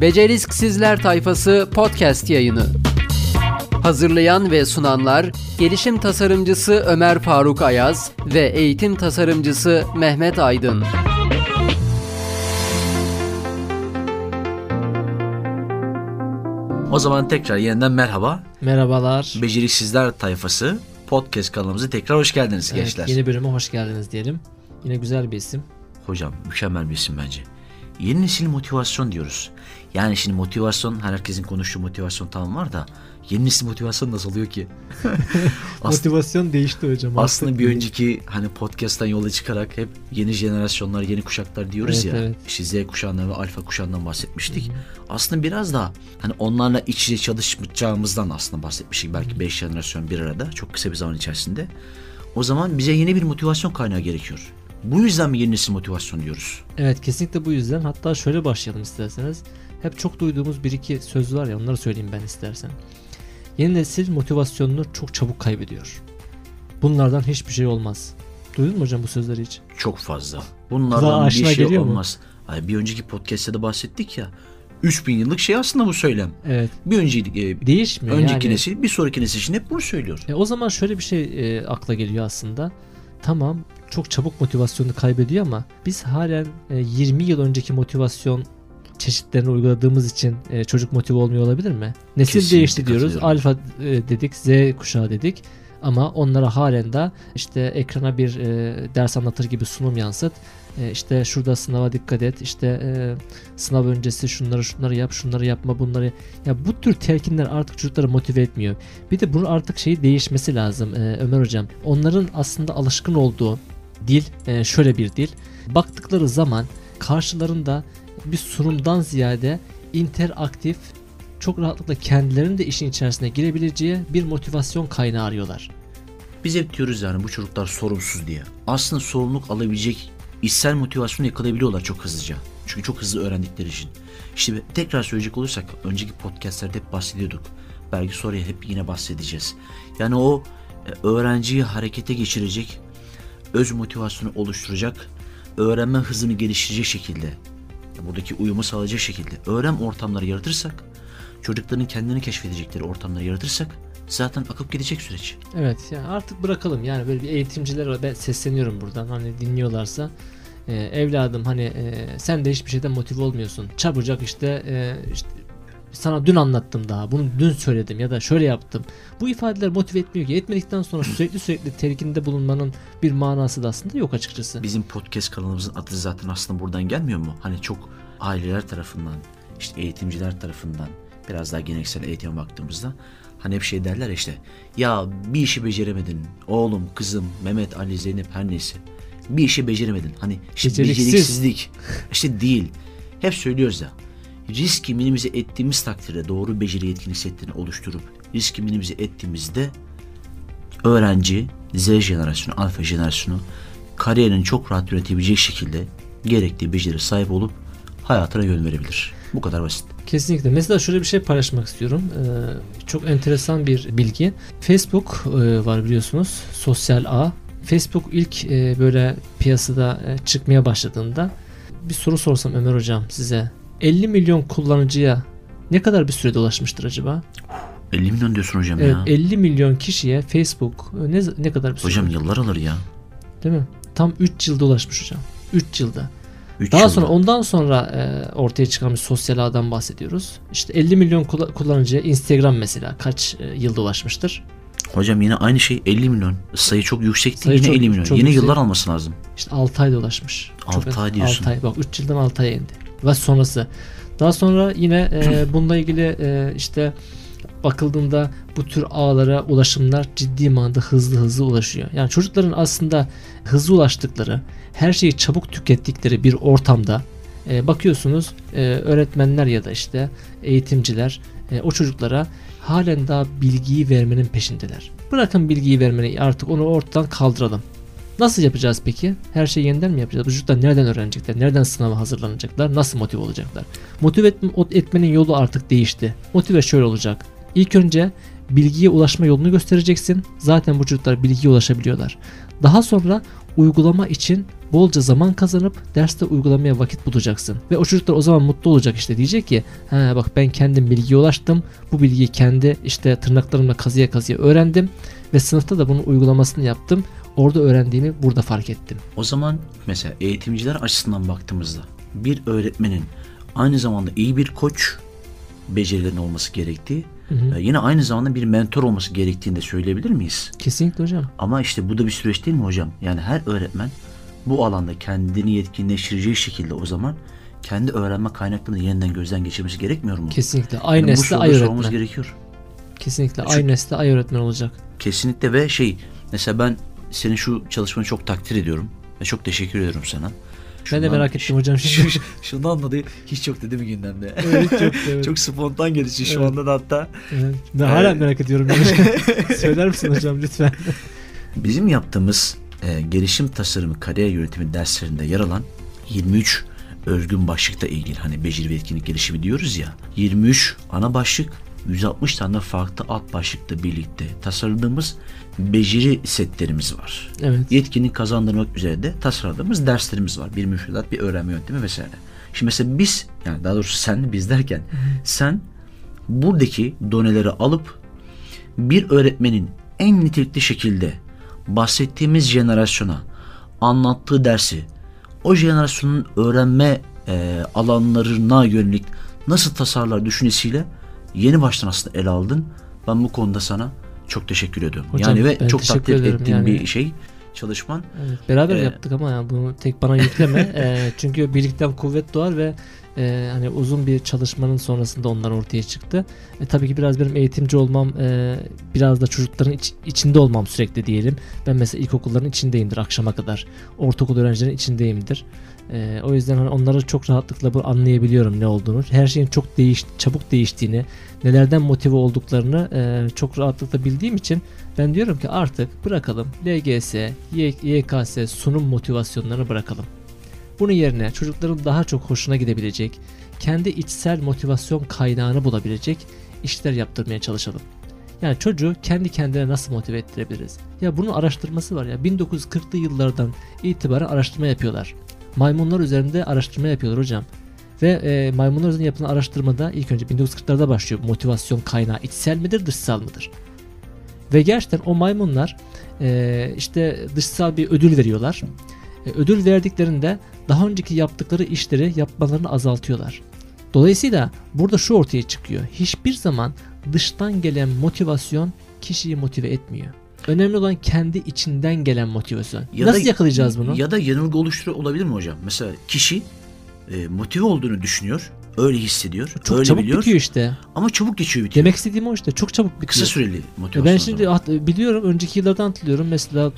Beceriksizler Tayfası podcast yayını. Hazırlayan ve sunanlar Gelişim Tasarımcısı Ömer Faruk Ayaz ve Eğitim Tasarımcısı Mehmet Aydın. O zaman tekrar yeniden merhaba. Merhabalar. Beceriksizler Tayfası podcast kanalımıza tekrar hoş geldiniz Evet, gençler. yeni bölüme hoş geldiniz diyelim. Yine güzel bir isim. Hocam mükemmel bir isim bence. Yeni nesil motivasyon diyoruz. Yani şimdi motivasyon herkesin konuştuğu motivasyon tamam var da yeni nesil motivasyon nasıl oluyor ki? As- Motivasyon değişti hocam. Aslında bir önceki hani podcast'tan yola çıkarak hep yeni jenerasyonlar, yeni kuşaklar diyoruz Evet, ya. evet. İşte Z kuşağından ve alfa kuşağından bahsetmiştik. Aslında biraz da hani onlarla iç içe çalışacağımızdan aslında bahsetmiştik. Belki 5 jenerasyon bir arada çok kısa bir zaman içerisinde. O zaman bize yeni bir motivasyon kaynağı gerekiyor. Bu yüzden mi yeni nesil motivasyon diyoruz? Evet kesinlikle bu yüzden. Hatta şöyle başlayalım isterseniz. Hep çok duyduğumuz bir iki söz var ya onları söyleyeyim ben istersen. Yeni nesil motivasyonunu çok çabuk kaybediyor. Bunlardan hiçbir şey olmaz. Duydun mu hocam bu sözleri hiç? Çok fazla. Bunlardan bir şey geliyor mu? olmaz. Hani bir önceki podcast'te de bahsettik ya. 3000 yıllık şey aslında bu söylem. Evet. Bir önceki e, Değişmiyor önceki yani. nesil bir sonraki nesil için hep bunu söylüyor. E, o zaman şöyle bir şey e, akla geliyor aslında. Tamam çok çabuk motivasyonunu kaybediyor ama biz halen e, 20 yıl önceki motivasyon çeşitlerini uyguladığımız için e, çocuk motive olmuyor olabilir mi? Nesil Kesinlikle değişti diyoruz. Alfa e, dedik, Z kuşağı dedik. Ama onlara halen de işte ekrana bir e, ders anlatır gibi sunum yansıt. E, işte şurada sınava dikkat et. İşte e, sınav öncesi şunları şunları yap, şunları yapma, bunları. Ya bu tür telkinler artık çocukları motive etmiyor. Bir de bunun artık şeyi değişmesi lazım e, Ömer hocam. Onların aslında alışkın olduğu dil e, şöyle bir dil. Baktıkları zaman karşılarında bir sunumdan ziyade interaktif çok rahatlıkla kendilerinin de işin içerisine girebileceği bir motivasyon kaynağı arıyorlar. Biz hep diyoruz yani bu çocuklar sorumsuz diye. Aslında sorumluluk alabilecek içsel motivasyonu yakalayabiliyorlar çok hızlıca. Çünkü çok hızlı öğrendikleri için. İşte tekrar söyleyecek olursak önceki podcastlerde hep bahsediyorduk. Belki sonra hep yine bahsedeceğiz. Yani o e, öğrenciyi harekete geçirecek, öz motivasyonu oluşturacak, öğrenme hızını geliştirecek şekilde, buradaki uyumu sağlayacak şekilde öğren ortamları yaratırsak, çocukların kendini keşfedecekleri ortamları yaratırsak zaten akıp gidecek süreç. Evet yani artık bırakalım. Yani böyle bir eğitimcilere ben sesleniyorum buradan. Hani dinliyorlarsa e, evladım hani e, sen de hiçbir şeyden motive olmuyorsun. Çabucak işte, e, işte sana dün anlattım daha. Bunu dün söyledim ya da şöyle yaptım. Bu ifadeler motive etmiyor ki. Etmedikten sonra sürekli sürekli telkinde bulunmanın bir manası da aslında yok açıkçası. Bizim podcast kanalımızın adı zaten aslında buradan gelmiyor mu? Hani çok aileler tarafından, işte eğitimciler tarafından biraz daha geleneksel eğitime baktığımızda hani hep şey derler işte ya bir işi beceremedin oğlum kızım Mehmet Ali Zeynep her neyse bir işi beceremedin hani işte Beceriksiz. beceriksizlik işte değil hep söylüyoruz ya riski minimize ettiğimiz takdirde doğru beceri yetkinlik setlerini oluşturup riski minimize ettiğimizde öğrenci Z jenerasyonu, alfa jenerasyonu kariyerini çok rahat yönetebilecek şekilde gerektiği beceri sahip olup hayatına yön verebilir. Bu kadar basit. Kesinlikle. Mesela şöyle bir şey paylaşmak istiyorum. Ee, çok enteresan bir bilgi. Facebook e, var biliyorsunuz. Sosyal ağ. Facebook ilk e, böyle piyasada e, çıkmaya başladığında bir soru sorsam Ömer hocam size. 50 milyon kullanıcıya ne kadar bir sürede ulaşmıştır acaba? 50 milyon diyorsun hocam Evet, ya. 50 milyon kişiye Facebook e, ne ne kadar bir süre? Hocam yıllar alır ya. değil mi? Tam 3 yılda ulaşmış hocam. 3 yılda. Üç Daha yılda. sonra ondan sonra e, ortaya çıkan bir sosyal ağdan bahsediyoruz. İşte 50 milyon kula- kullanıcıya Instagram mesela kaç e, yılda ulaşmıştır? Hocam yine aynı şey 50 milyon. Sayı çok yüksek değil Sayı yine çok- 50 milyon. çok yine yüksek. yıllar alması lazım. İşte 6 ayda ulaşmış. Altı ay diyorsun. 6 ay. Bak 3 yıldan 6 aya indi. Ve sonrası. Daha sonra yine e, bununla ilgili e, işte bakıldığında bu tür ağlara ulaşımlar ciddi manada hızlı hızlı ulaşıyor. Yani çocukların aslında hızlı ulaştıkları, her şeyi çabuk tükettikleri bir ortamda e, bakıyorsunuz e, öğretmenler ya da işte eğitimciler e, o çocuklara halen daha bilgiyi vermenin peşindeler. Bırakın bilgiyi vermeni artık onu ortadan kaldıralım. Nasıl yapacağız peki? Her şeyi yeniden mi yapacağız? Bu çocuklar nereden öğrenecekler? Nereden sınava hazırlanacaklar? Nasıl motive olacaklar? Motive etmenin yolu artık değişti. Motive şöyle olacak. İlk önce bilgiye ulaşma yolunu göstereceksin. Zaten bu çocuklar bilgiye ulaşabiliyorlar. Daha sonra uygulama için bolca zaman kazanıp derste uygulamaya vakit bulacaksın. Ve o çocuklar o zaman mutlu olacak işte diyecek ki ha bak ben kendim bilgiye ulaştım. Bu bilgiyi kendi işte tırnaklarımla kazıya kazıya öğrendim ve sınıfta da bunun uygulamasını yaptım. Orada öğrendiğimi burada fark ettim. O zaman mesela eğitimciler açısından baktığımızda bir öğretmenin aynı zamanda iyi bir koç becerilerinin olması gerektiği Hı hı. ve yine aynı zamanda bir mentor olması gerektiğini de söyleyebilir miyiz? Kesinlikle hocam. Ama işte bu da bir süreç değil mi hocam? Yani her öğretmen bu alanda kendini yetkinleştireceği şekilde o zaman kendi öğrenme kaynaklarını yeniden gözden geçirmesi gerekmiyor mu? Kesinlikle. Ay Yani bu nesli ay öğretmen. gerekiyor. Kesinlikle. Çünkü- Ay nesli ay öğretmen olacak. Kesinlikle ve şey mesela ben senin şu çalışmanı çok takdir ediyorum ve çok teşekkür ediyorum sana. Ben de Şundan- merak ettim hocam. Şu, şu, şundan dolayı hiç yok dedi mi gündemde. Evet, çok, evet. çok spontan gelişi şu Evet. anda da hatta. Evet. Ben hala merak ediyorum. Söyler misin hocam lütfen? Bizim yaptığımız e, gelişim tasarımı kariyer yönetimi derslerinde yer alan 23 özgün başlıkla ilgili hani beceri ve etkinlik gelişimi diyoruz ya 23 ana başlık 160 tane farklı alt başlıkla birlikte tasarladığımız beceri setlerimiz var. Evet. Yetkinlik kazandırmak üzere de tasarladığımız derslerimiz var. Bir müfredat, bir öğrenme yöntemi vesaire. Şimdi mesela biz yani daha doğrusu sen biz derken sen buradaki doneleri alıp bir öğretmenin en nitelikli şekilde bahsettiğimiz jenerasyona anlattığı dersi o jenerasyonun öğrenme e, alanlarına yönelik nasıl tasarlar düşüncesiyle yeni baştan aslında ele aldın. Ben bu konuda sana çok teşekkür ediyorum. Hocam, yani ve çok takdir ettiğim Yani- bir şey çalışman. Evet, beraber Ee, yaptık ama ya bunu tek bana yükleme. Ee, çünkü birlikten kuvvet doğar ve e, hani uzun bir çalışmanın sonrasında onlar ortaya çıktı. E, tabii ki biraz benim eğitimci olmam, e, biraz da çocukların iç- içinde olmam sürekli diyelim. Ben mesela ilkokulların içindeyimdir akşama kadar. Ortaokul öğrencilerin içindeyimdir. E, o yüzden hani onları çok rahatlıkla bu anlayabiliyorum ne olduğunu. Her şeyin çok değiş, çabuk değiştiğini, nelerden motive olduklarını e, çok rahatlıkla bildiğim için ben diyorum ki artık bırakalım LGS, YKS sunum motivasyonlarını bırakalım. Bunun yerine çocukların daha çok hoşuna gidebilecek, kendi içsel motivasyon kaynağını bulabilecek işler yaptırmaya çalışalım. Yani çocuğu kendi kendine nasıl motive ettirebiliriz? Ya bunun araştırması var ya 1940'lı yıllardan itibaren araştırma yapıyorlar. Maymunlar üzerinde araştırma yapıyorlar hocam. Ve e, maymunlar üzerinde yapılan araştırmada ilk önce 1940'larda başlıyor. Motivasyon kaynağı içsel midir dışsal mıdır? Ve gerçekten o maymunlar e, işte dışsal bir ödül veriyorlar. E, ödül verdiklerinde daha önceki yaptıkları işleri yapmalarını azaltıyorlar. Dolayısıyla burada şu ortaya çıkıyor. Hiçbir zaman dıştan gelen motivasyon kişiyi motive etmiyor. Önemli olan kendi içinden gelen motivasyon. Ya Nasıl da- yakalayacağız bunu? Ya da yanılgı oluşturuyor olabilir mi hocam? Mesela kişi e, motive olduğunu düşünüyor. Öyle hissediyor. Çok öyle çabuk biliyor. bitiyor işte. Ama çabuk geçiyor bitiyor. Demek istediğim o işte. Çok çabuk bitiyor. Kısa süreli Ya motivasyon. Ben şimdi biliyorum önceki yıllardan hatırlıyorum mesela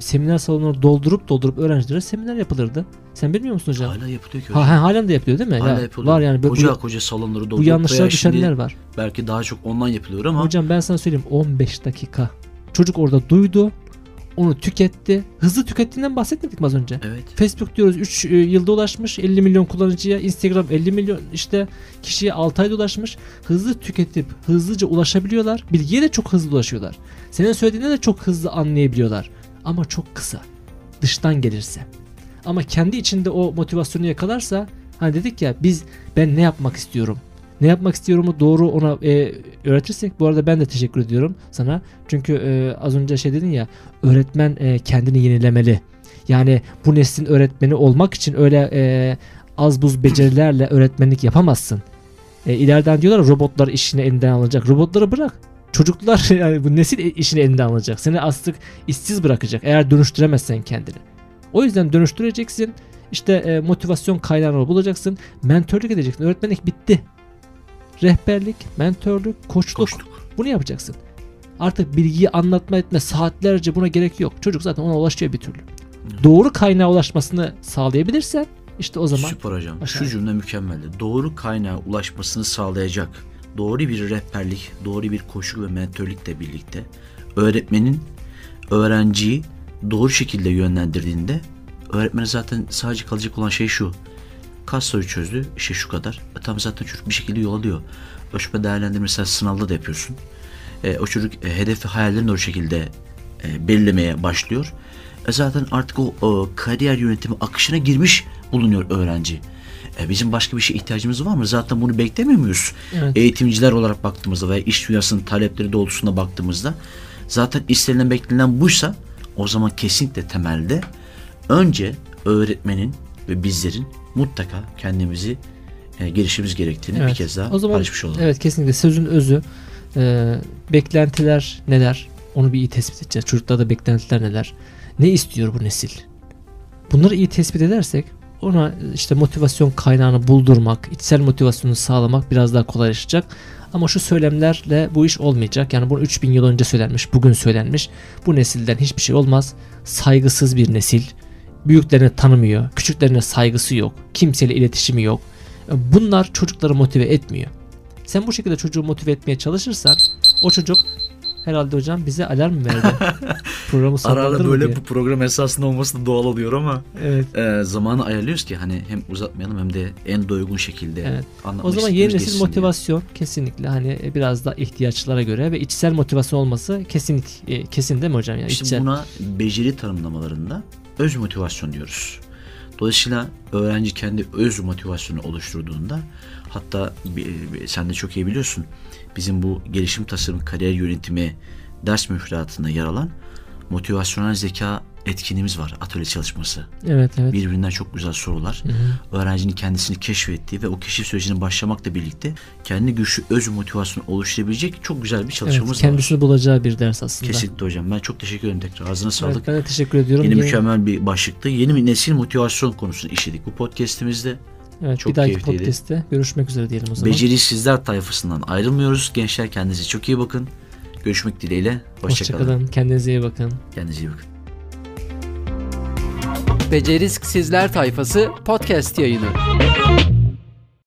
seminer salonları doldurup doldurup öğrencilere seminer yapılırdı. Sen bilmiyor musun hocam? Hala yapılıyor ki Ha, hocam. ha, halen de yapılıyor değil mi? Hala Ya, yapılıyor. var yani bu, koca bu, koca salonları bu doldurup veya şimdi düşenler var. Belki daha çok online yapılıyor ama Hocam ben sana söyleyeyim 15 dakika. Çocuk orada duydu. Onu tüketti. Hızlı tükettiğinden bahsetmedik mi az önce? evet. Facebook diyoruz 3 yılda ulaşmış 50 milyon kullanıcıya. Instagram 50 milyon işte kişiye 6 ayda ulaşmış. Hızlı tüketip hızlıca ulaşabiliyorlar. Bilgiye de çok hızlı ulaşıyorlar. Senin söylediğini de çok hızlı anlayabiliyorlar. Ama çok kısa. Dıştan gelirse. Ama kendi içinde o motivasyonu yakalarsa hani dedik ya biz ben ne yapmak istiyorum? Ne yapmak istiyorumu doğru ona e, öğretirsek bu arada ben de teşekkür ediyorum sana. Çünkü e, az önce şey dedin ya öğretmen e, kendini yenilemeli. Yani bu neslin öğretmeni olmak için öyle e, az buz becerilerle öğretmenlik yapamazsın. E, ileriden diyorlar robotlar işini elinden alacak. Robotları bırak. Çocuklar yani bu nesil işini elinden alacak. Seni astık işsiz bırakacak eğer dönüştüremezsen kendini. O yüzden dönüştüreceksin. İşte e, motivasyon kaynağını bulacaksın. Mentörlük edeceksin. Öğretmenlik bitti. Rehberlik, mentörlük, koçluk. Koştuk. Bunu yapacaksın. Artık bilgiyi anlatma etme saatlerce buna gerek yok. Çocuk zaten ona ulaşıyor bir türlü. Doğru kaynağa ulaşmasını sağlayabilirsen işte o zaman Süper hocam. Başarılı. Şu cümle mükemmeldi. Doğru kaynağa ulaşmasını sağlayacak doğru bir rehberlik, doğru bir koşu ve mentörlükle birlikte öğretmenin öğrenciyi doğru şekilde yönlendirdiğinde öğretmene zaten sadece kalacak olan şey şu. Kaç soru çözdü? İşte şu kadar. E, tam zaten çocuk bir şekilde yol alıyor. Ölçme değerlendirme mesela sınavda da yapıyorsun. E, o çocuk e, hedef hayallerini doğru şekilde e, belirlemeye başlıyor. E zaten artık o, o kariyer yönetimi akışına girmiş bulunuyor öğrenci. E bizim başka bir şey ihtiyacımız var mı? Zaten bunu beklemiyor muyuz? Evet. Eğitimciler olarak baktığımızda veya iş dünyasının talepleri doğrultusunda baktığımızda zaten istenilen beklenen buysa o zaman kesinlikle temelde önce öğretmenin ve bizlerin mutlaka kendimizi e, gelişimiz gerektiğini bir kez daha o zaman, paylaşmış olalım. Evet kesinlikle sözün özü e, beklentiler neler onu bir iyi tespit edeceğiz. Çocuklarda beklentiler neler? Ne istiyor bu nesil? Bunları iyi tespit edersek ona işte motivasyon kaynağını buldurmak, içsel motivasyonu sağlamak biraz daha kolaylaşacak. Ama şu söylemlerle bu iş olmayacak. Yani bunu 3000 yıl önce söylenmiş, bugün söylenmiş. Bu nesilden hiçbir şey olmaz. Saygısız bir nesil. Büyüklerini tanımıyor, küçüklerine saygısı yok, kimseyle iletişimi yok. Bunlar çocukları motive etmiyor. Sen bu şekilde çocuğu motive etmeye çalışırsan o çocuk herhalde hocam bize alarm verdi? Programı Ara ara sonlandırır mı böyle diye. bu program esasında olması da doğal oluyor ama Evet. e, zamanı ayarlıyoruz ki hani hem uzatmayalım hem de en doygun şekilde Evet. anlatmak O zaman yeni nesil geçsin diye. motivasyon kesinlikle hani biraz da ihtiyaçlara göre ve içsel motivasyon olması kesin e, kesin değil mi hocam? Yani İşte içsel. buna beceri tanımlamalarında öz motivasyon diyoruz. Dolayısıyla öğrenci kendi öz motivasyonu oluşturduğunda hatta sen de çok iyi biliyorsun bizim bu gelişim tasarım kariyer yönetimi ders müfredatında yer alan motivasyonel zeka etkinliğimiz var atölye çalışması. Evet evet. Birbirinden çok güzel sorular. Hı hı. Öğrencinin kendisini keşfettiği ve o keşif sürecine başlamakla birlikte kendi güçlü öz motivasyon oluşturabilecek çok güzel bir Evet, çalışmamız var. kendisini bulacağı bir ders aslında. Kesinlikle hocam. Ben çok teşekkür ederim tekrar. Ağzına sağlık. Evet, ben de teşekkür ediyorum. Yeni Yeni- mükemmel bir başlıktı. Yeni bir nesil motivasyon konusunu işledik bu podcast'imizde. Evet, çok bir dahaki keyifliydi. podcast'te görüşmek üzere diyelim o zaman. Becerisizler tayfasından ayrılmıyoruz. Gençler kendinize çok iyi bakın. Görüşmek dileğiyle. Hoşçakalın. Hoşçakalın. Kendinize iyi bakın. Kendinize iyi bakın. Becerisk Sizler Tayfası podcast yayını.